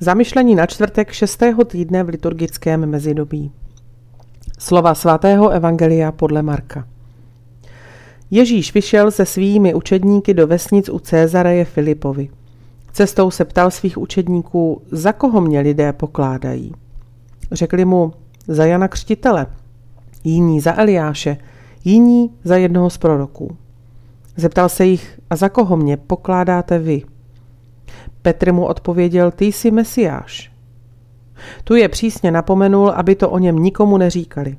Zamyšlení na čtvrtek šestého týdne v liturgickém mezidobí. Slova svatého Evangelia podle Marka. Ježíš vyšel se svými učedníky do vesnic u Cézareje Filipovi. Cestou se ptal svých učedníků, za koho mě lidé pokládají. Řekli mu, za Jana Křtitele, jiní za Eliáše, jiní za jednoho z proroků. Zeptal se jich, a za koho mě pokládáte vy? Petr mu odpověděl, ty jsi mesiáš. Tu je přísně napomenul, aby to o něm nikomu neříkali.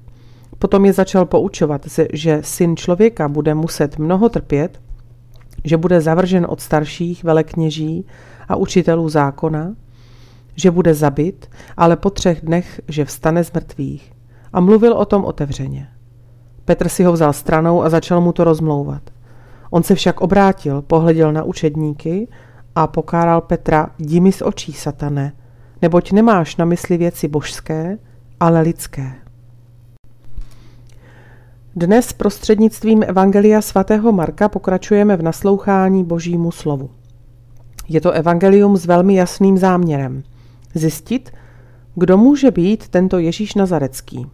Potom je začal poučovat, že syn člověka bude muset mnoho trpět, že bude zavržen od starších velekněží a učitelů zákona, že bude zabit, ale po třech dnech, že vstane z mrtvých. A mluvil o tom otevřeně. Petr si ho vzal stranou a začal mu to rozmlouvat. On se však obrátil, pohleděl na učedníky a pokáral Petra, jdi mi z očí, satane, neboť nemáš na mysli věci božské, ale lidské. Dnes prostřednictvím Evangelia svatého Marka pokračujeme v naslouchání božímu slovu. Je to evangelium s velmi jasným záměrem. Zjistit, kdo může být tento Ježíš Nazarecký.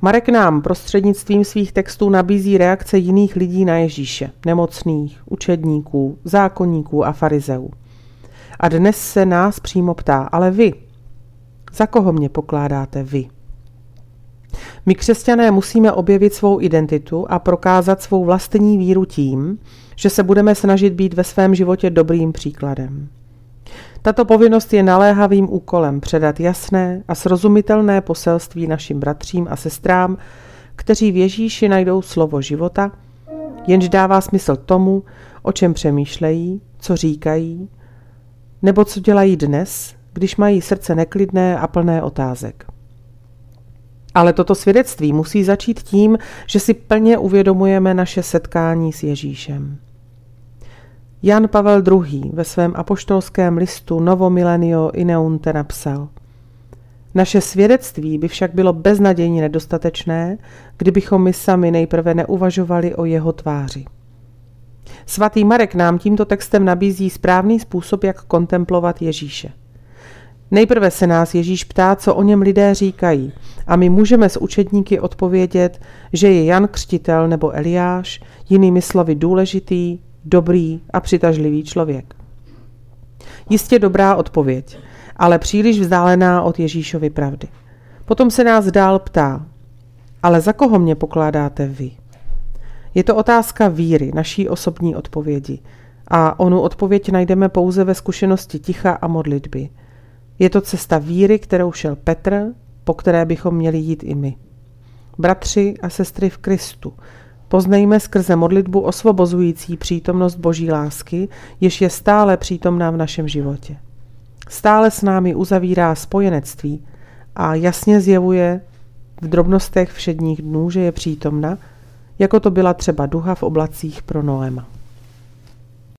Marek nám prostřednictvím svých textů nabízí reakce jiných lidí na Ježíše, nemocných, učedníků, zákonníků a farizeů. A dnes se nás přímo ptá, ale vy, za koho mě pokládáte vy? My křesťané musíme objevit svou identitu a prokázat svou vlastní víru tím, že se budeme snažit být ve svém životě dobrým příkladem. Tato povinnost je naléhavým úkolem předat jasné a srozumitelné poselství našim bratřím a sestrám, kteří v Ježíši najdou slovo života, jenž dává smysl tomu, o čem přemýšlejí, co říkají, nebo co dělají dnes, když mají srdce neklidné a plné otázek. Ale toto svědectví musí začít tím, že si plně uvědomujeme naše setkání s Ježíšem. Jan Pavel II. ve svém apoštolském listu Novo Milenio Ineunte napsal Naše svědectví by však bylo beznadějně nedostatečné, kdybychom my sami nejprve neuvažovali o jeho tváři. Svatý Marek nám tímto textem nabízí správný způsob, jak kontemplovat Ježíše. Nejprve se nás Ježíš ptá, co o něm lidé říkají, a my můžeme s učedníky odpovědět, že je Jan Křtitel nebo Eliáš, jinými slovy důležitý, dobrý a přitažlivý člověk. Jistě dobrá odpověď, ale příliš vzdálená od Ježíšovy pravdy. Potom se nás dál ptá, ale za koho mě pokládáte vy? Je to otázka víry, naší osobní odpovědi. A onu odpověď najdeme pouze ve zkušenosti ticha a modlitby. Je to cesta víry, kterou šel Petr, po které bychom měli jít i my. Bratři a sestry v Kristu, Poznejme skrze modlitbu osvobozující přítomnost Boží lásky, jež je stále přítomná v našem životě. Stále s námi uzavírá spojenectví a jasně zjevuje v drobnostech všedních dnů, že je přítomna, jako to byla třeba duha v oblacích pro Noema.